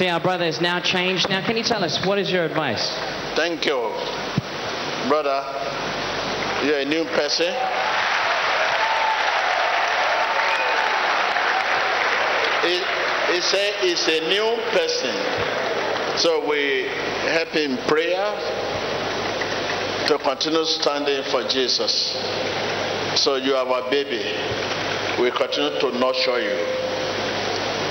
See, our brother is now changed. Now, can you tell us what is your advice? Thank you, brother. You're a new person. He, said he's a new person. So we help him prayer to continue standing for Jesus. So you are our baby. We continue to nurture you.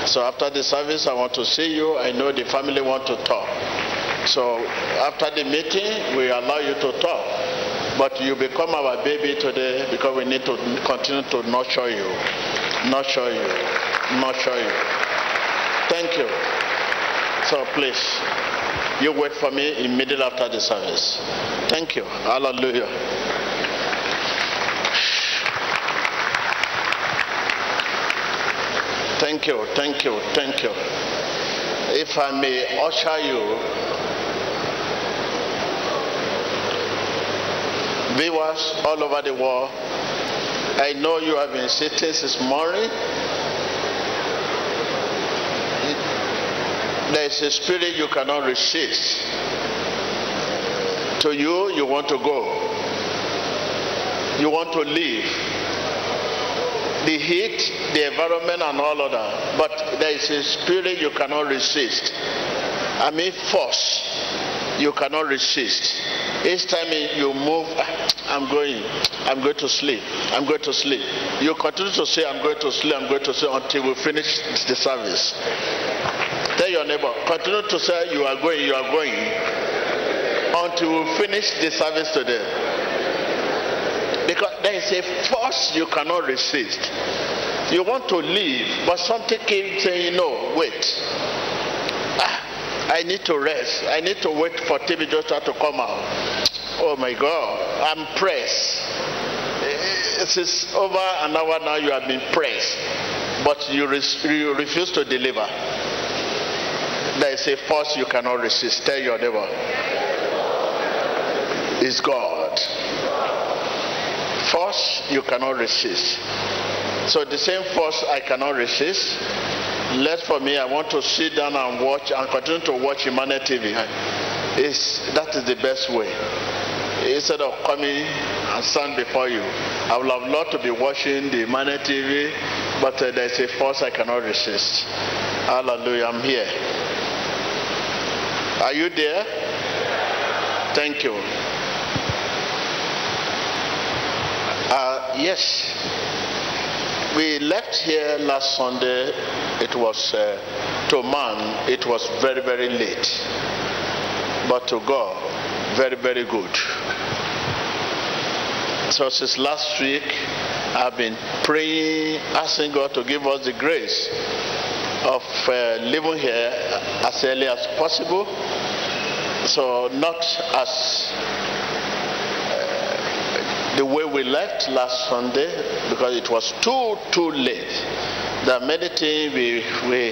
So after the service, I want to see you. I know the family want to talk. So after the meeting, we allow you to talk. But you become our baby today because we need to continue to nurture you, nurture you, nurture you. Thank you. So please, you wait for me immediately after the service. Thank you. Hallelujah. Thank you, thank you, thank you. If I may usher you, viewers all over the world, I know you have been sitting since morning. There is a spirit you cannot resist. To you, you want to go. You want to leave the heat, the environment, and all of that. But there is a spirit you cannot resist. I mean, force you cannot resist. Each time you move, ah, I'm going, I'm going to sleep, I'm going to sleep. You continue to say, I'm going to sleep, I'm going to sleep until we finish the service. Tell your neighbor, continue to say, you are going, you are going, until we finish the service today. Is a force you cannot resist. You want to leave, but something keeps saying, no, wait. Ah, I need to rest. I need to wait for TB Joshua to come out. Oh my God, I'm pressed. It is over an hour now you have been pressed, but you, res- you refuse to deliver. There is a force you cannot resist. Tell your neighbor. It's God. Force you cannot resist. So the same force I cannot resist. Let for me, I want to sit down and watch and continue to watch Emmanuel TV. Is that is the best way. Instead of coming and stand before you, I would have loved to be watching the Emmanuel TV, but uh, there's a force I cannot resist. Hallelujah! I'm here. Are you there? Thank you. Uh, yes, we left here last Sunday. It was uh, to man, it was very, very late, but to God, very, very good. So since last week, I've been praying, asking God to give us the grace of uh, living here as early as possible. So not as the way we left last Sunday because it was too too late. There are many things we, we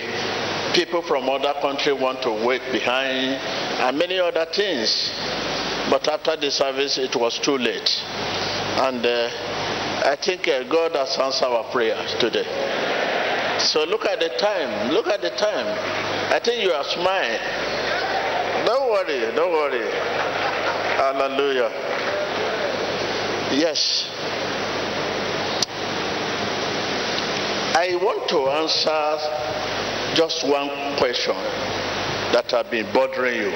people from other country want to wait behind and many other things. But after the service, it was too late, and uh, I think uh, God has answered our prayers today. So look at the time. Look at the time. I think you are smiling. Don't worry. Don't worry. Hallelujah. Yes. I want to answer just one question that have been bothering you.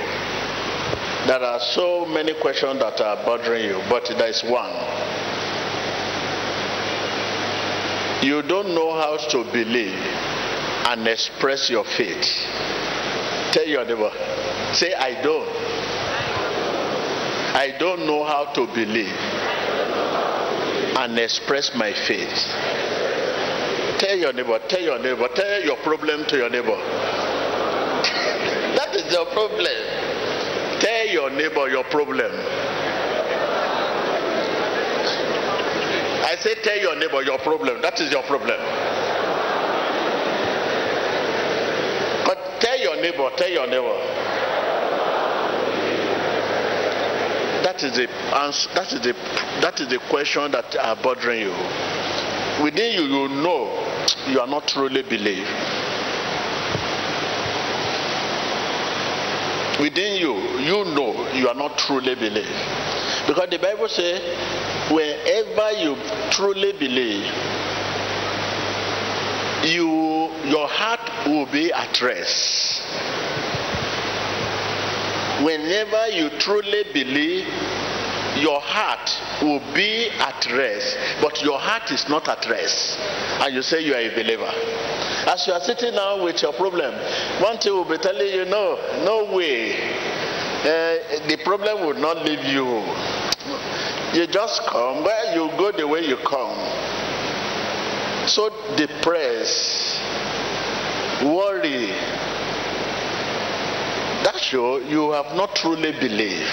There are so many questions that are bothering you, but there is one. You don't know how to believe and express your faith. Tell your neighbor, say, I don't. I don't know how to believe and express my faith. Tell your neighbor, tell your neighbor, tell your problem to your neighbor. that is your problem. Tell your neighbor your problem. I say, tell your neighbor your problem. That is your problem. But tell your neighbor, tell your neighbor. That is the answer. That is the that is the question that are bothering you. Within you, you know you are not truly believe. within you, you know you are not truly believe. Because the Bible says, wherever you truly believe, you your heart will be at rest. Whenever you truly believe, your heart will be at rest, but your heart is not at rest. And you say you are a believer. As you are sitting now with your problem, one thing will be telling you, no, no way. Uh, the problem will not leave you. You just come, well, you go the way you come. So depressed, worry. Show you have not truly believed.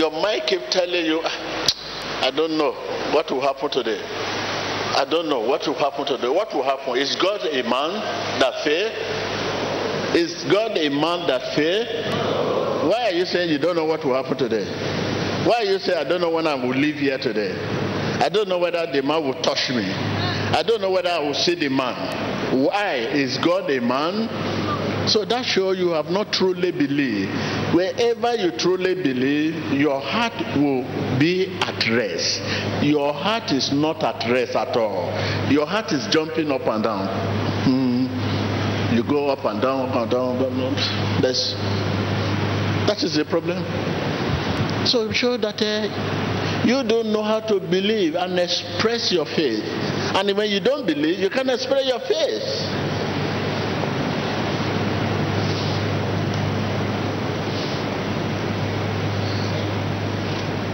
Your mind keep telling you, ah, I don't know what will happen today. I don't know what will happen today. What will happen? Is God a man that fail? Is God a man that fail? Why are you saying you don't know what will happen today? Why are you saying I don't know when I will leave here today? I don't know whether the man will touch me. I don't know whether I will see the man. Why? Is God a man? So that shows you have not truly believed. Wherever you truly believe, your heart will be at rest. Your heart is not at rest at all. Your heart is jumping up and down. Hmm. You go up and down, up and down, up and down. That's, that is the problem. So show that uh, you don't know how to believe and express your faith. And when you don't believe, you can't express your faith.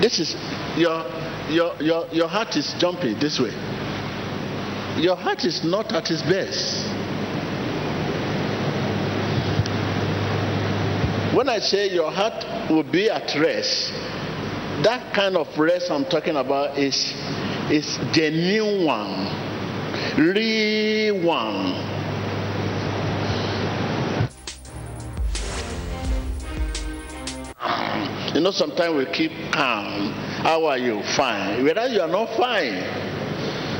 This is your your your your heart is jumping this way. Your heart is not at its best. When I say your heart will be at rest, that kind of rest I'm talking about is is genuine one, real one. Um, you know, sometimes we keep calm. How are you? Fine. Whereas you are not fine.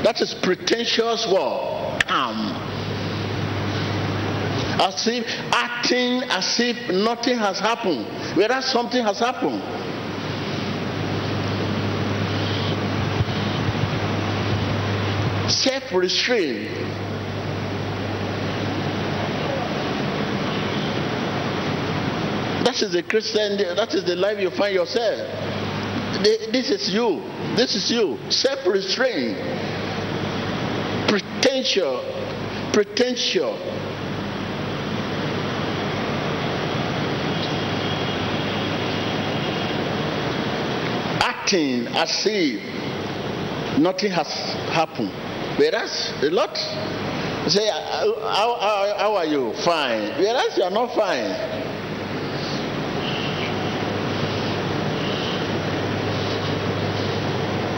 That is pretentious word. Calm. As if acting as if nothing has happened. Whereas something has happened. Self restraint That is the Christian, that is the life you find yourself. This is you. This is you. Self restraint. Pretentious. Pretentious. Acting as if nothing has happened. Whereas a lot say, how, how, how are you? Fine. Whereas you are not fine.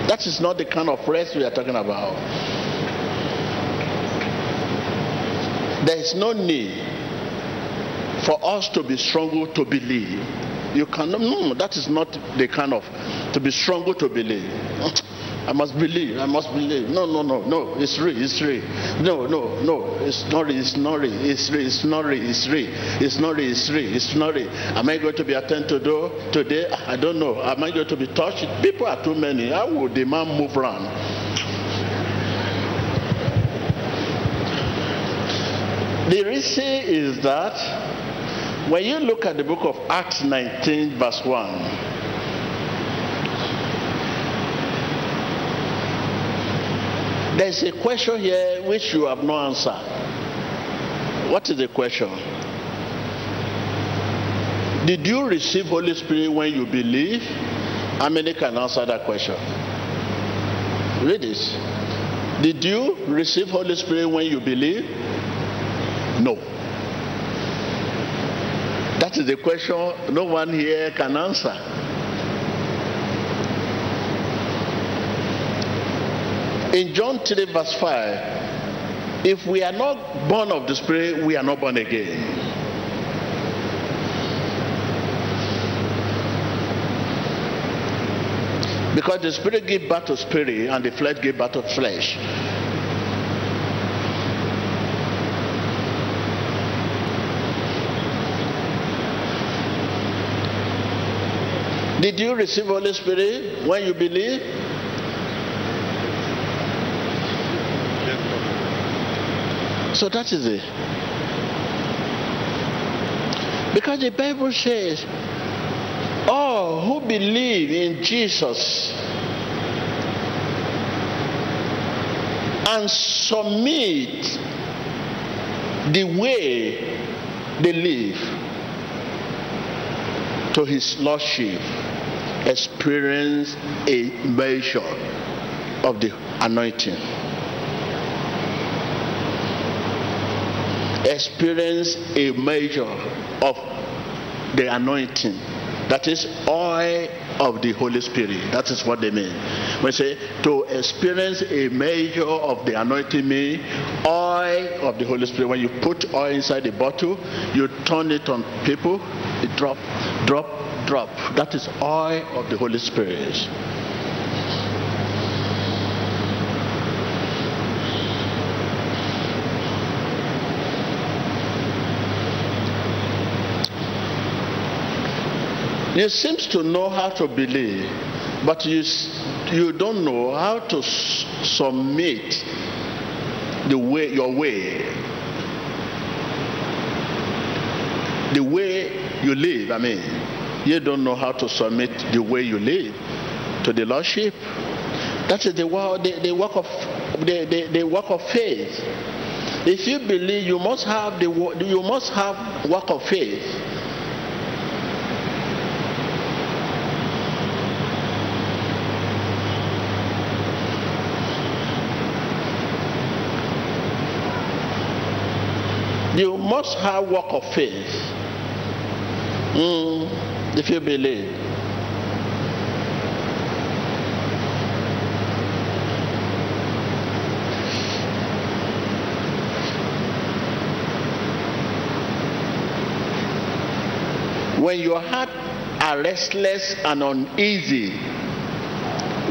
That is not the kind of rest we are talking about. There is no need for us to be stronger to believe. You cannot, no, that is not the kind of to be stronger to believe. I must believe. I must believe. No, no, no, no. It's real. It's real. No, no, no. It's not real. It's not real. It's real. It's not real. It's real. It's not real. It's real. It's not real. Am I going to be attended to today? I don't know. Am I going to be touched? People are too many. How would the man move around? The reason is that when you look at the book of Acts 19, verse 1, There's a question here which you have no answer. What is the question? Did you receive Holy Spirit when you believe? How many can answer that question? Read this. Did you receive Holy Spirit when you believe? No. That is the question no one here can answer. In John 3, verse 5, if we are not born of the Spirit, we are not born again. Because the spirit give birth to spirit and the flesh give birth to flesh. Did you receive Holy Spirit when you believe? So that is it. Because the Bible says, all who believe in Jesus and submit the way they live to his lordship experience a measure of the anointing. Experience a measure of the anointing. That is oil of the Holy Spirit. That is what they mean. We say to experience a measure of the anointing me, oil of the Holy Spirit. When you put oil inside the bottle, you turn it on people, it drop, drop, drop. That is oil of the Holy Spirit. You seems to know how to believe, but you you don't know how to submit the way your way, the way you live. I mean, you don't know how to submit the way you live to the lordship. That is the the, the work of the, the, the work of faith. If you believe, you must have the you must have work of faith. You must have work of faith. Mm, if you believe. When your heart are restless and uneasy,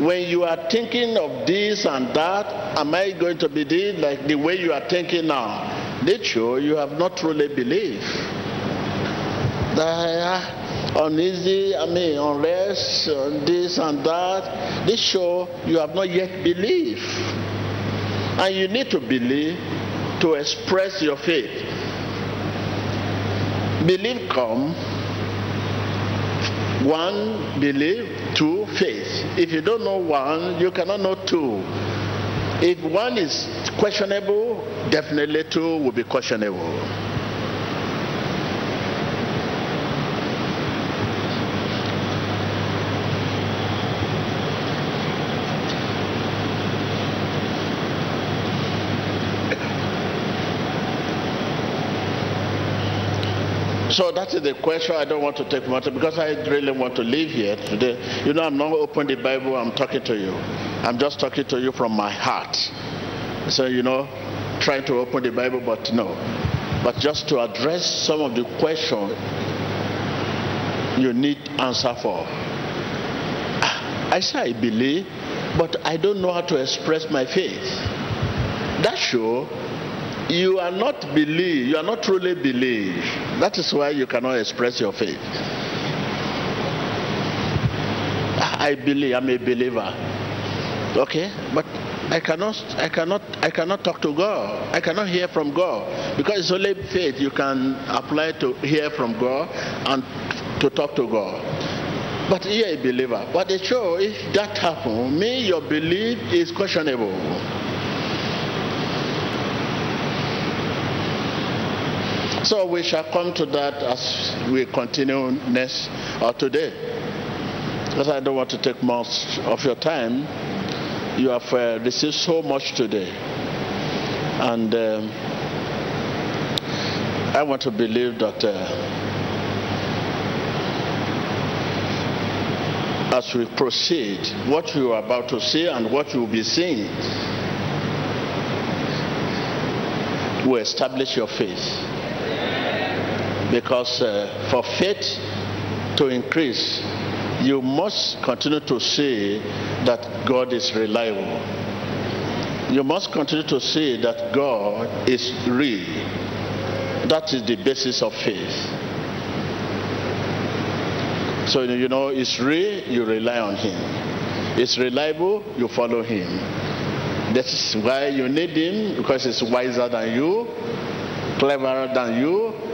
when you are thinking of this and that, am I going to be this like the way you are thinking now? Nature, you have not truly believed. That ah, uneasy, I mean, unrest, this and that, this show you have not yet believed. And you need to believe to express your faith. Believe come. One, believe. Two, faith. If you don't know one, you cannot know two. If one is questionable, definitely two will be questionable. So that is the question. I don't want to take much because I really want to leave here today. You know, I'm not opening the Bible. I'm talking to you. I'm just talking to you from my heart. So you know, trying to open the Bible, but no. But just to address some of the questions you need answer for. I say I believe, but I don't know how to express my faith. That show you are not believe, you are not truly believe. That is why you cannot express your faith. I believe, I'm a believer. Okay, but I cannot, I cannot, I cannot talk to God. I cannot hear from God because it's only faith you can apply to hear from God and to talk to God. But you're a believer. But the show, if that happen, me, your belief is questionable. So we shall come to that as we continue next or today. Because I don't want to take much of your time. You have uh, received so much today. And um, I want to believe that uh, as we proceed, what you are about to see and what you will be seeing will establish your faith because uh, for faith to increase you must continue to say that God is reliable. You must continue to say that God is real. That is the basis of faith. So, you know, it's real, you rely on Him. It's reliable, you follow Him. That's why you need Him, because He's wiser than you, cleverer than you,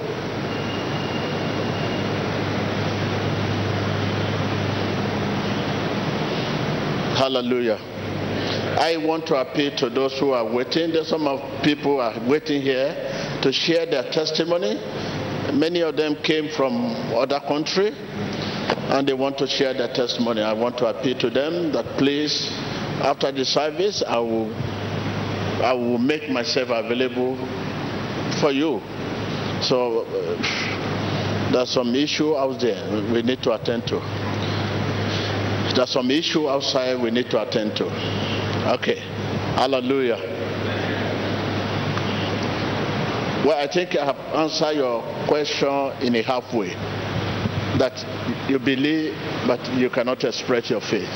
Hallelujah. I want to appeal to those who are waiting. There's some of people are waiting here to share their testimony. Many of them came from other country and they want to share their testimony. I want to appeal to them that please, after the service, I will I will make myself available for you. So uh, there's some issue out there we need to attend to. There's some issue outside we need to attend to. Okay. Hallelujah. Well, I think I have answered your question in a halfway. That you believe, but you cannot express your faith.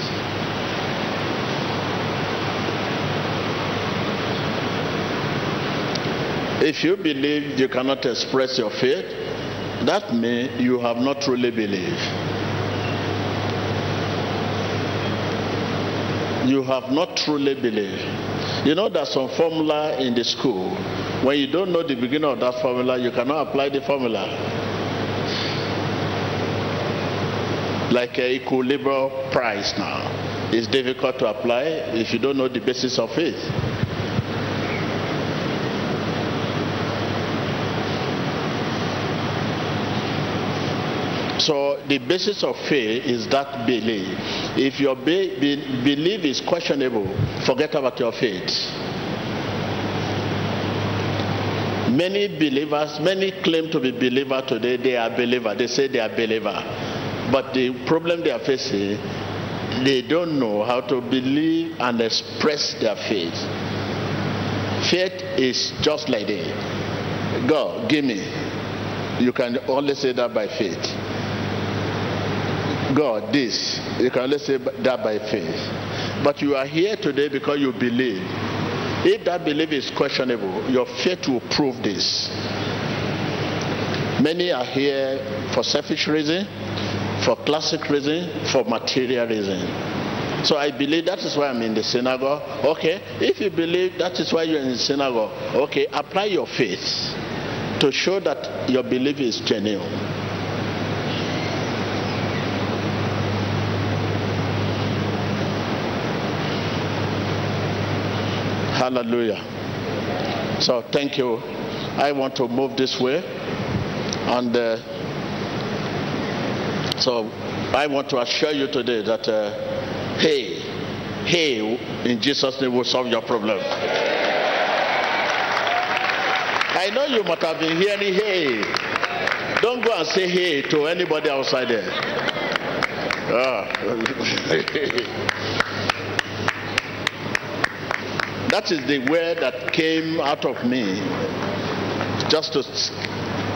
If you believe you cannot express your faith, that means you have not truly believed. You have not truly believed. You know there's some formula in the school. When you don't know the beginning of that formula, you cannot apply the formula. Like uh, a equilibrium price now. It's difficult to apply if you don't know the basis of it. So the basis of faith is that belief. If your be, be, belief is questionable, forget about your faith. Many believers, many claim to be believer today. They are believer. They say they are believer, but the problem they are facing, they don't know how to believe and express their faith. Faith is just like that. God, give me. You can only say that by faith. God this. You can only say that by faith. But you are here today because you believe. If that belief is questionable, your faith will prove this. Many are here for selfish reason, for classic reason, for material reason. So I believe that is why I'm in the synagogue. Okay, if you believe that is why you're in the synagogue, okay, apply your faith to show that your belief is genuine. Hallelujah. So thank you. I want to move this way. And uh, so I want to assure you today that, uh, hey, hey, in Jesus' name will solve your problem. I know you must have been hearing hey. Don't go and say hey to anybody outside there. Ah. That is the word that came out of me just to,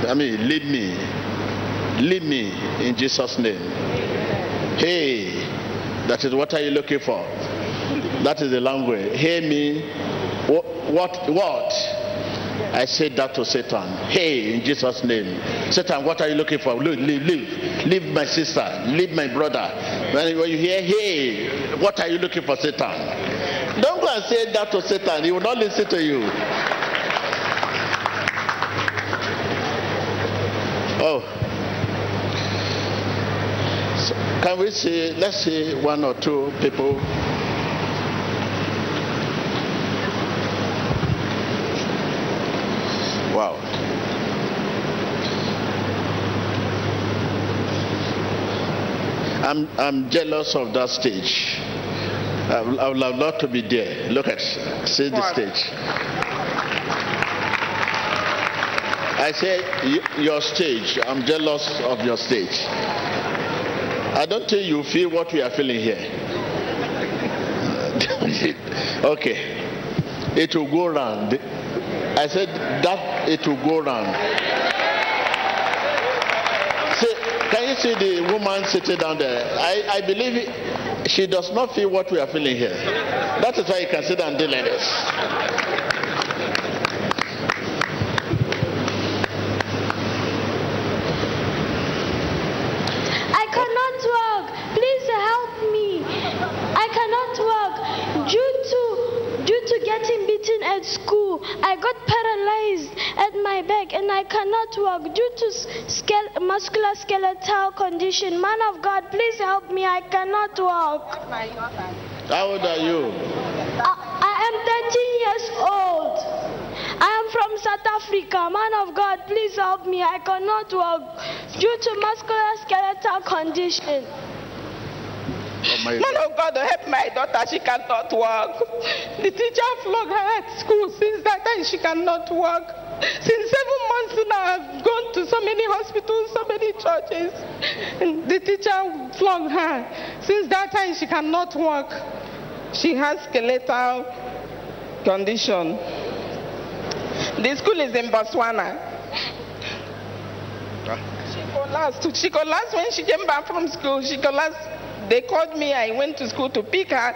I mean, lead me. Lead me in Jesus' name. Hey, that is what are you looking for? That is the language. Hey me, what, what, what? I said that to Satan. Hey, in Jesus' name. Satan, what are you looking for? Leave, leave, leave. Leave my sister. Leave my brother. When, when you hear, hey, what are you looking for, Satan? Don't go and say that to Satan. He will not listen to you. Oh. So can we see, let's see one or two people. Wow. I'm, I'm jealous of that stage. I would, I would love to be there. Look at, see the stage. I say, your stage. I'm jealous of your stage. I don't think you feel what we are feeling here. okay. It will go round. I said that it will go round. Say, can you you see the woman sitting down there? I, I believe she does not feel what we are feeling here. That is why you can sit and do like this. at school. I got paralyzed at my back and I cannot walk due to skele- musculoskeletal condition. Man of God, please help me. I cannot walk. How old are you? I, I am 13 years old. I am from South Africa. Man of God, please help me. I cannot walk due to musculoskeletal condition. Oh Man of God, help my daughter. She cannot walk. The teacher flogged her at school. Since that time, she cannot walk. Since seven months now, I've gone to so many hospitals, so many churches. And the teacher flogged her. Since that time, she cannot walk. She has skeletal condition. The school is in Botswana. She collapsed. She collapsed when she came back from school. She collapsed they called me. I went to school to pick her.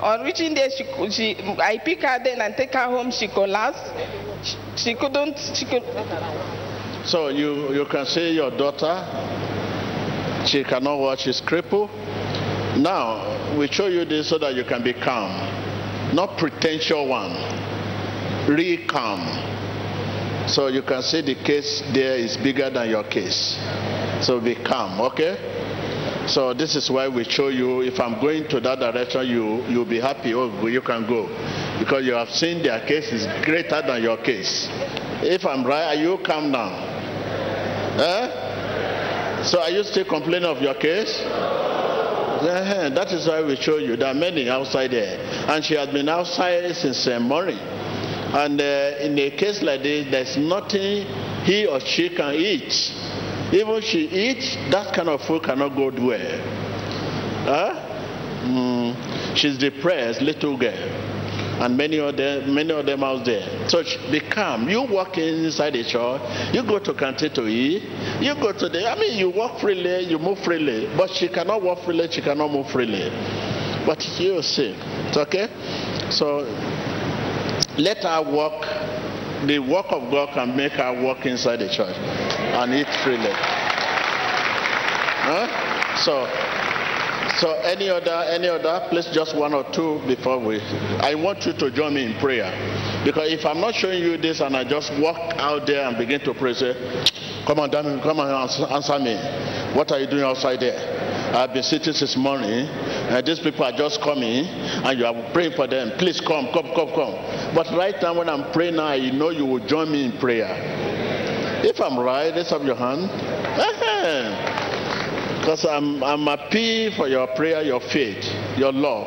On reaching there, she, she, I pick her then and take her home. She collapsed. She, couldn't. She could. So you you can see your daughter. She cannot watch. She's crippled. Now we show you this so that you can be calm, not pretentious one. Real calm. So you can see the case there is bigger than your case. So be calm, okay? So this is why we show you if I'm going to that direction, you you'll be happy. Oh, you can go because you have seen their case is greater than your case. If I'm right, you calm now? Eh? So are you still complaining of your case? Yeah, that is why we show you. There are many outside there, and she has been outside since uh, morning. And uh, in a case like this, there's nothing he or she can eat even she eats, that kind of food cannot go well. Huh? Mm, she's depressed, little girl. And many of them, many of them out there. So be calm. You walk inside the church, you go to canteen to eat, you go to the I mean you walk freely, you move freely. But she cannot walk freely, she cannot move freely. But you see. It's okay? So let her walk the work of God can make her walk inside the church and eat freely. Huh? So, so any other, any other, please just one or two before we. I want you to join me in prayer, because if I'm not showing you this and I just walk out there and begin to pray, say, "Come on, Daniel, come on, answer, me. What are you doing outside there?" I've been sitting since morning, and these people are just coming, and you are praying for them. Please come, come, come, come. But right now, when I'm praying now, you know you will join me in prayer. If I'm right, raise up your hand. Because I'm, I'm for your prayer, your faith, your love.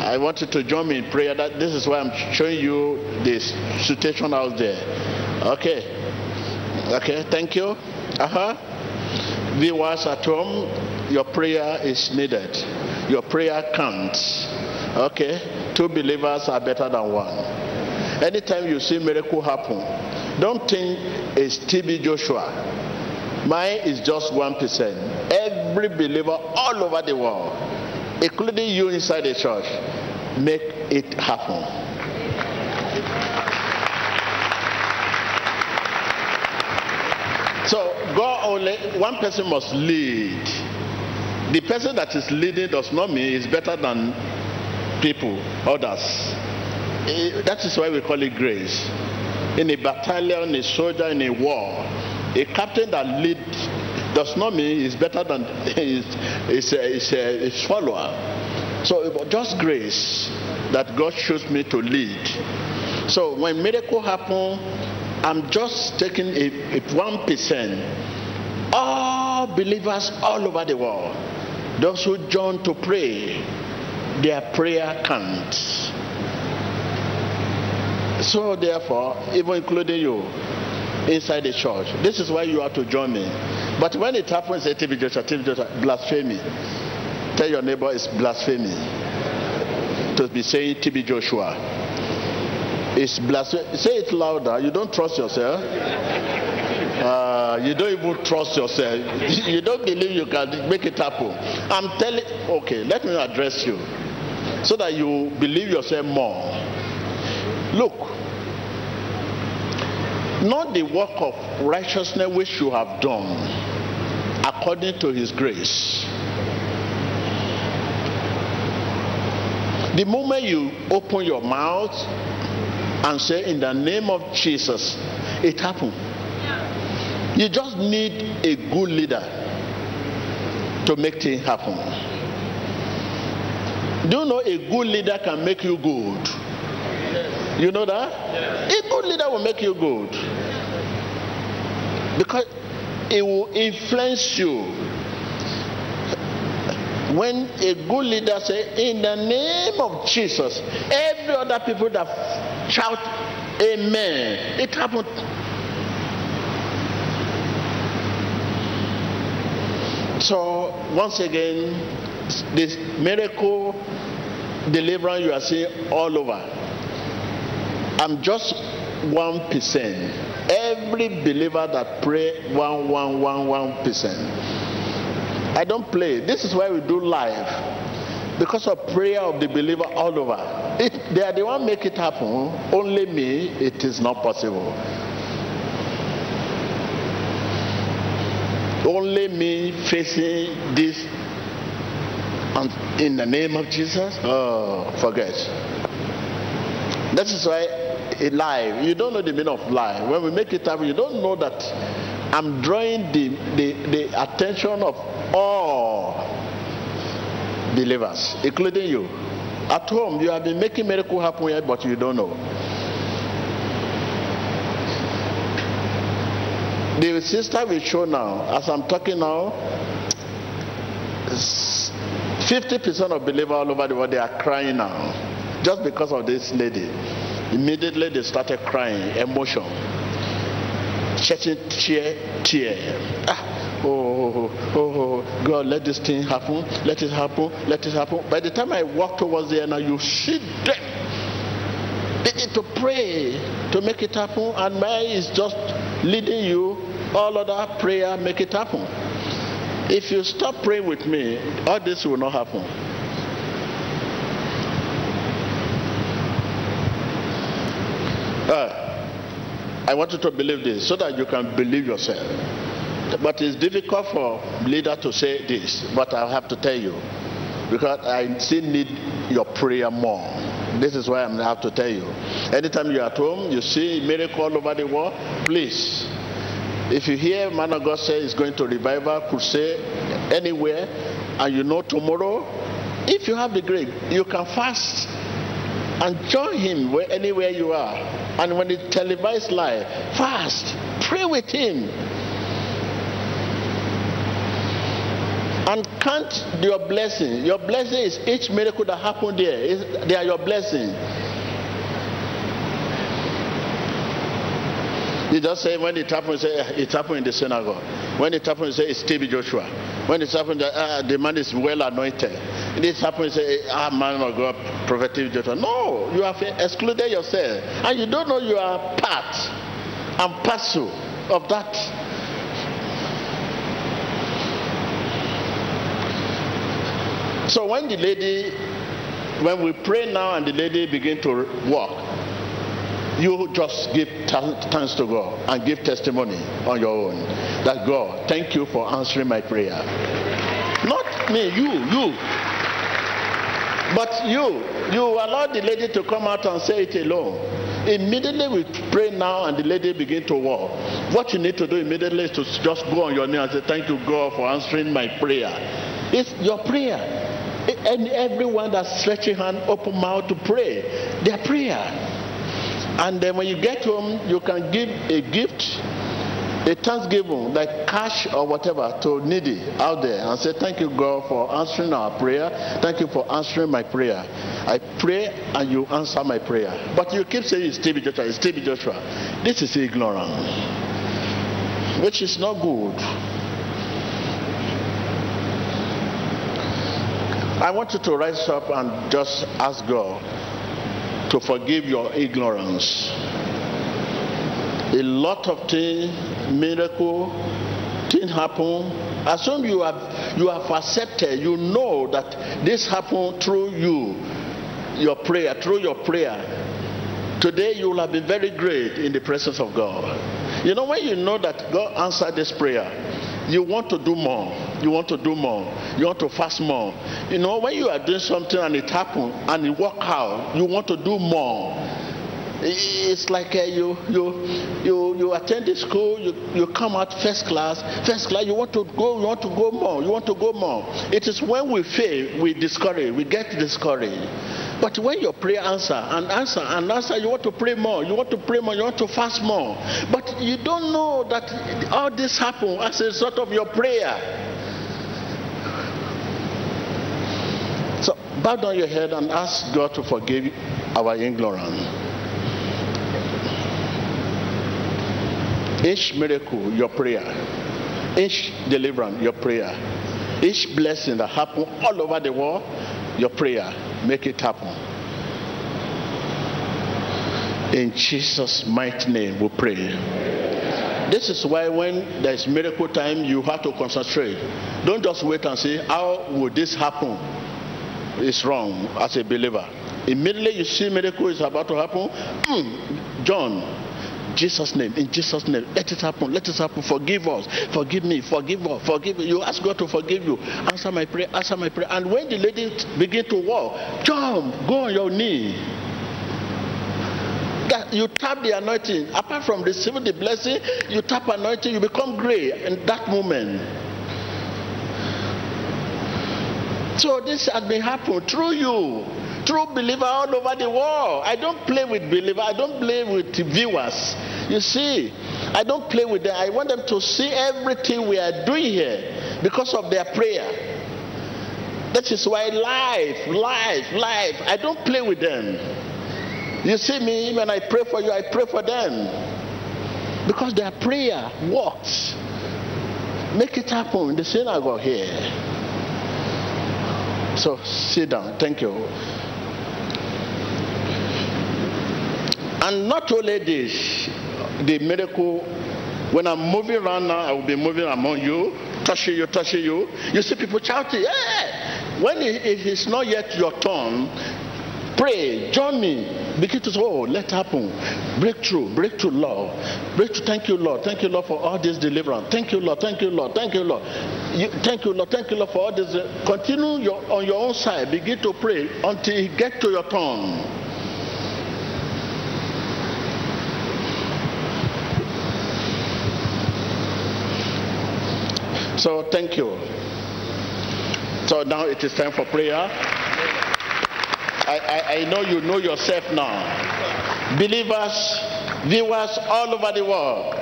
I want you to join me in prayer. That this is why I'm showing you this situation out there. Okay. Okay, thank you. Uh-huh. Viewers at home, your prayer is needed. Your prayer counts. Okay? Two believers are better than one. Anytime you see miracle happen, don't think it's TB Joshua. Mine is just 1%. Every believer all over the world, including you inside the church, make it happen. So God only one person must lead. The person that is leading does not mean is better than people, others. Eh, that is why we call it grace. In a battalion, a soldier in a war, a captain that leads does not mean he's better than his, his, his, his follower. So just grace that God chose me to lead. So when miracle happen, I'm just taking a one percent. All believers all over the world those who join to pray, their prayer counts. So, therefore, even including you inside the church, this is why you have to join me. But when it happens, say, TB Joshua, Joshua, blasphemy. Tell your neighbor it's blasphemy to be saying TB Joshua. It's blasphemy. Say it louder. You don't trust yourself. Uh, you don't even trust yourself. you don't believe you can make it happen. I'm telling. Okay, let me address you, so that you believe yourself more. Look, not the work of righteousness which you have done according to His grace. The moment you open your mouth and say, In the name of Jesus, it happened. You just need a good leader to make things happen. Do you know a good leader can make you good? You know that? A good leader will make you good. Because it will influence you when a good leader say in the name of jesus every other people that shout amen it happened so once again this miracle deliverance you are seeing all over i'm just one percent every believer that pray one one one one percent I don't play. This is why we do live. Because of prayer of the believer all over. If they are the one make it happen. Only me, it is not possible. Only me facing this and in the name of Jesus. Oh, forget. That is why a live. You don't know the meaning of live. When we make it happen, you don't know that I'm drawing the, the, the attention of all believers, including you. At home, you have been making miracle happen yet, but you don't know. The sister will show now, as I'm talking now, 50% of believers all over the world, they are crying now. Just because of this lady. Immediately they started crying, emotion. Shedding tear, tear. Ah, oh, oh, oh, God, let this thing happen, let it happen, let it happen. By the time I walk towards there now, you see them. They need to pray to make it happen, and my is just leading you. All other prayer make it happen. If you stop praying with me, all this will not happen. Uh, I want you to believe this so that you can believe yourself. But it's difficult for leader to say this, but I have to tell you because I still need your prayer more. This is why I'm have to tell you. Anytime you're at home, you see miracle over the world, please. If you hear man of God say he's going to revival, crusade, anywhere, and you know tomorrow, if you have the grace, you can fast and join him where, anywhere you are. And when it's televised live, fast, pray with him. and count your blessing. Your blessing is each miracle that happened there. they are your blessing. You just say when it happened, say it happened in the synagogue. When it happened, say it's TB Joshua. When it happened, uh, the man is well anointed. This happened, say ah man of God, prophet TB Joshua. No, you have excluded yourself, and you don't know you are part and parcel of that So when the lady, when we pray now and the lady begin to walk, you just give thanks to God and give testimony on your own that God, thank you for answering my prayer. Not me, you, you. But you, you allow the lady to come out and say it alone. Immediately we pray now and the lady begin to walk. What you need to do immediately is to just go on your knee and say, Thank you, God, for answering my prayer. It's your prayer. And everyone that's stretching hand, open mouth to pray, their prayer. And then when you get home, you can give a gift, a thanksgiving, like cash or whatever, to needy out there and say, Thank you, God, for answering our prayer. Thank you for answering my prayer. I pray and you answer my prayer. But you keep saying it's Joshua, it's Joshua. This is ignorance, which is not good. I want you to rise up and just ask God to forgive your ignorance. A lot of things, miracle, thing happen. As soon you have you have accepted, you know that this happened through you, your prayer, through your prayer. Today you will have been very great in the presence of God. You know when you know that God answered this prayer, you want to do more. You want to do more. You want to fast more. You know, when you are doing something and it happens and it work out, you want to do more. It's like uh, you you you you attend the school, you, you come out first class, first class. You want to go, you want to go more, you want to go more. It is when we fail, we discourage, we get discouraged. But when your prayer answer and answer and answer, you want to pray more, you want to pray more, you want to fast more. But you don't know that all this happen as a result of your prayer. So bow down your head and ask God to forgive our ignorance. Each miracle, your prayer. Each deliverance, your prayer. Each blessing that happen all over the world, your prayer. Make it happen. In Jesus' mighty name, we pray. This is why when there's miracle time, you have to concentrate. Don't just wait and say, How would this happen? It's wrong as a believer. Immediately you see miracle is about to happen, mm, John, Jesus' name, in Jesus' name, let it happen, let it happen. Forgive us, forgive me, forgive us, forgive me. You ask God to forgive you. Answer my prayer, answer my prayer. And when the lady begin to walk, jump, go on your knee. That you tap the anointing. Apart from receiving the blessing, you tap anointing, you become great in that moment. So this has been happening through you true believer all over the world. I don't play with believers. I don't play with viewers. You see, I don't play with them. I want them to see everything we are doing here because of their prayer. That is why life, life, life. I don't play with them. You see me when I pray for you, I pray for them because their prayer works. Make it happen in the synagogue here. So sit down. Thank you. And not only this, the miracle, when I'm moving around now, I will be moving among you, touching you, touching you. You see people shouting, yeah. When it is not yet your turn, pray, join me. Begin to say, oh, let happen. Breakthrough, breakthrough, Lord. Breakthrough, thank you, Lord. Thank you, Lord, for all this deliverance. Thank you, Lord. Thank you, Lord. Thank you, Lord. You, thank you, Lord. Thank you, Lord, for all this. Continue your, on your own side. Begin to pray until you get to your turn. So thank you. So now it is time for prayer. I, I, I know you know yourself now. Believers, viewers all over the world,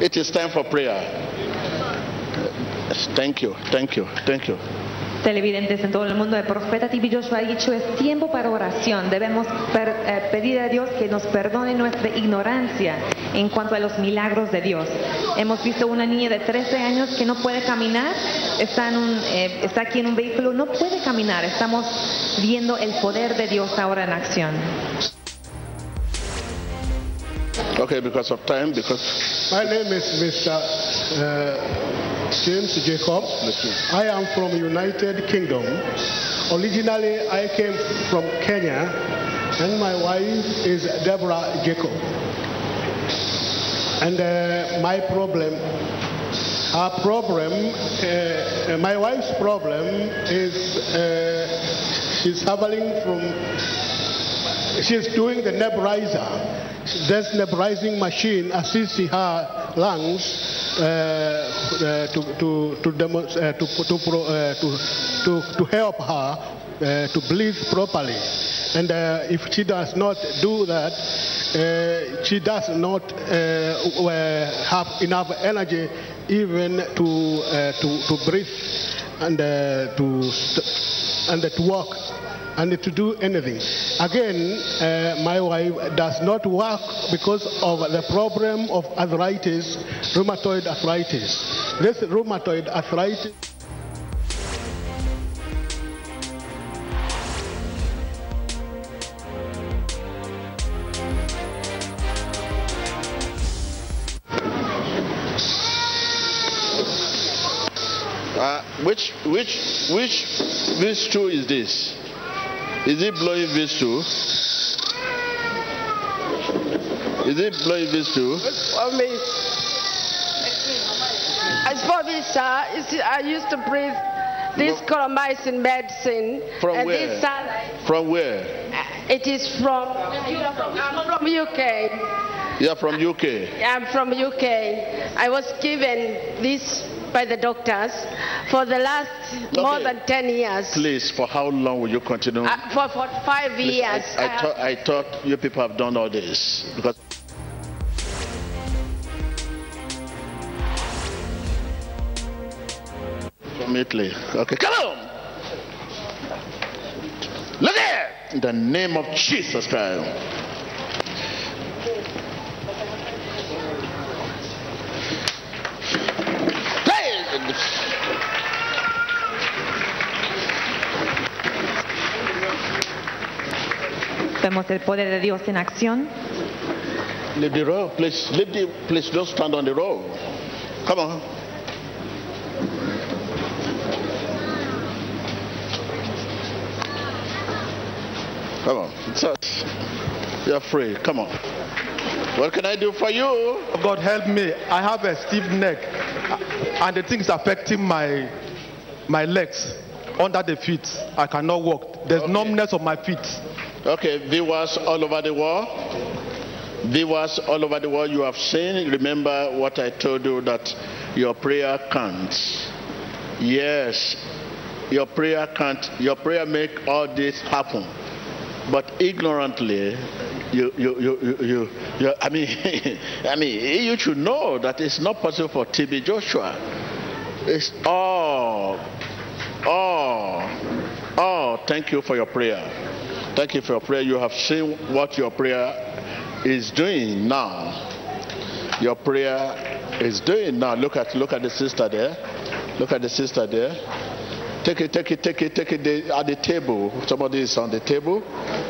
it is time for prayer. Thank you, thank you, thank you. Televidentes en todo el mundo de Profeta TV, Joshua ha dicho, es tiempo para oración. Debemos per, eh, pedir a Dios que nos perdone nuestra ignorancia en cuanto a los milagros de Dios. Hemos visto una niña de 13 años que no puede caminar, está, en un, eh, está aquí en un vehículo, no puede caminar. Estamos viendo el poder de Dios ahora en acción. Okay, because of time, because My name is Mr. Uh, James Jacob. I am from United Kingdom. Originally, I came from Kenya, and my wife is Deborah Jacob. And uh, my problem, her problem, uh, my wife's problem is uh, she's suffering from, she's doing the nebulizer. This nebulizing machine assisting her lungs to, to, to, help her uh, to breathe properly. And uh, if she does not do that, uh, she does not uh, uh, have enough energy even to, uh, to, to breathe and, to, and to walk and to do anything. Again, uh, my wife does not work because of the problem of arthritis, rheumatoid arthritis. This rheumatoid arthritis. Uh, which, which, which, which tool is this? Is it blowing this two? Is it blowing this two? For me. As for this, sir, I used to breathe this Colomycin medicine. From and where? This, From where? Uh, it is from, I'm from UK. You are from UK. I'm from UK. I was given this by the doctors for the last more than 10 years. Please, for how long will you continue? Uh, for, for five Please, years. I, I, thought, I thought you people have done all this because. From Italy. Okay, come on. Look here. In the name of Jesus Christ. Hey! Vemos el poder de Dios en acción. Leave the road, please. Leave the please. Don't stand on the road. Come on. Come on. So, you're free. Come on. What can I do for you? God help me. I have a stiff neck uh, and the thing is affecting my my legs under the feet. I cannot walk. There's Okay. numbness of my feet. Okay, viewers all over the world. Viewers all over the world, you have seen. Remember what I told you that your prayer counts. Yes, your prayer can't. Your prayer make all this happen, but ignorantly, you you you you, you, I mean, I mean, you should know that it's not possible for TB Joshua. It's all, all, all. Thank you for your prayer. Thank you for your prayer. You have seen what your prayer is doing now. Your prayer is doing now. Look at look at the sister there. Look at the sister there. Take it, take it, take it, take it the- at the table. Somebody is on the table.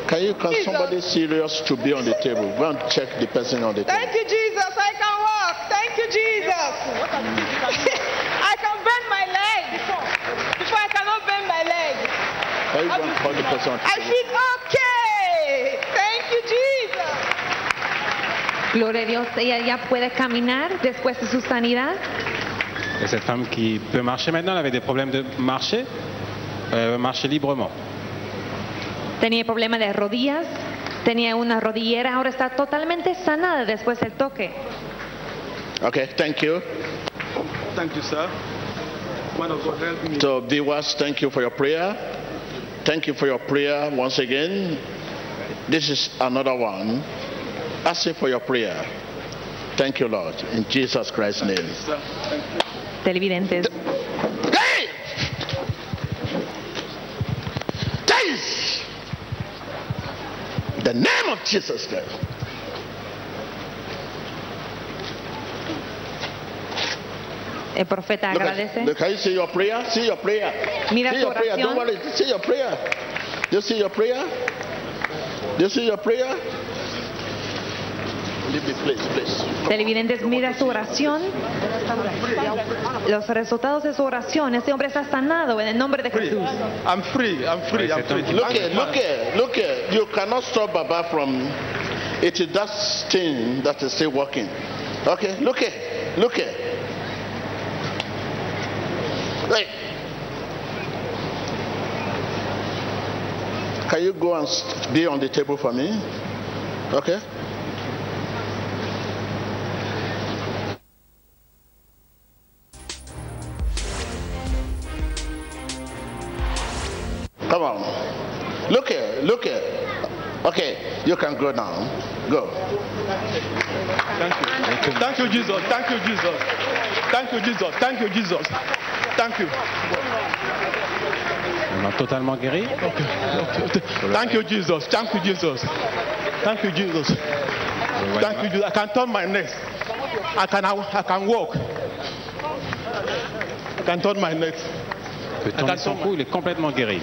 Can you can somebody serious to be on the table? Go and check the person on the table. Thank you, Jesus. I can walk. Thank you, Jesus. I can bend my person on I okay. Thank you, Jesus. Gloria a Dios, ella ya puede caminar después de su sanidad. Et cette femme qui peut marcher maintenant, elle avait des problèmes de marcher, euh, marcher librement. Tenía problema de rodillas, tenía una rodillera, ahora está totalmente sanada después del toque. Okay, thank you. Thank you, sir. Man of God, help me. So, viewers, thank you for your prayer. Thank you for your prayer once again. This is another one. Asking for your prayer. Thank you, Lord. In Jesus Christ's name. Televidentes, Hey! This! The name of Jesus Christ. El profeta Look at, agradece. look, can you see your prayer? See your prayer. Mira see tu your prayer. Don't oración. worry. See your prayer. You see your prayer? You see your prayer? Televidentes, mira su oración. Los resultados de su oración. Este hombre está sanado en el nombre de. Jesús. I'm free. I'm free. I'm free. Look here, look here, look here. You cannot stop Baba from. It is that thing that is still working. Okay, look here, look here. Hey. Can you go and be on the table for me? Okay. Come on. Look here, look here. Okay, you can go now. Go. Thank you. Thank you, Jesus. Thank you, Jesus. Thank you, Jesus. Thank you, Jesus. Thank you. On a totalement guéri. Thank you, Jesus. Thank you, Jesus. Thank you, Jesus. Thank you, Jesus. I can turn my neck. I can, I can walk. I can turn my neck. Peut tourner son cou, il est complètement guéri.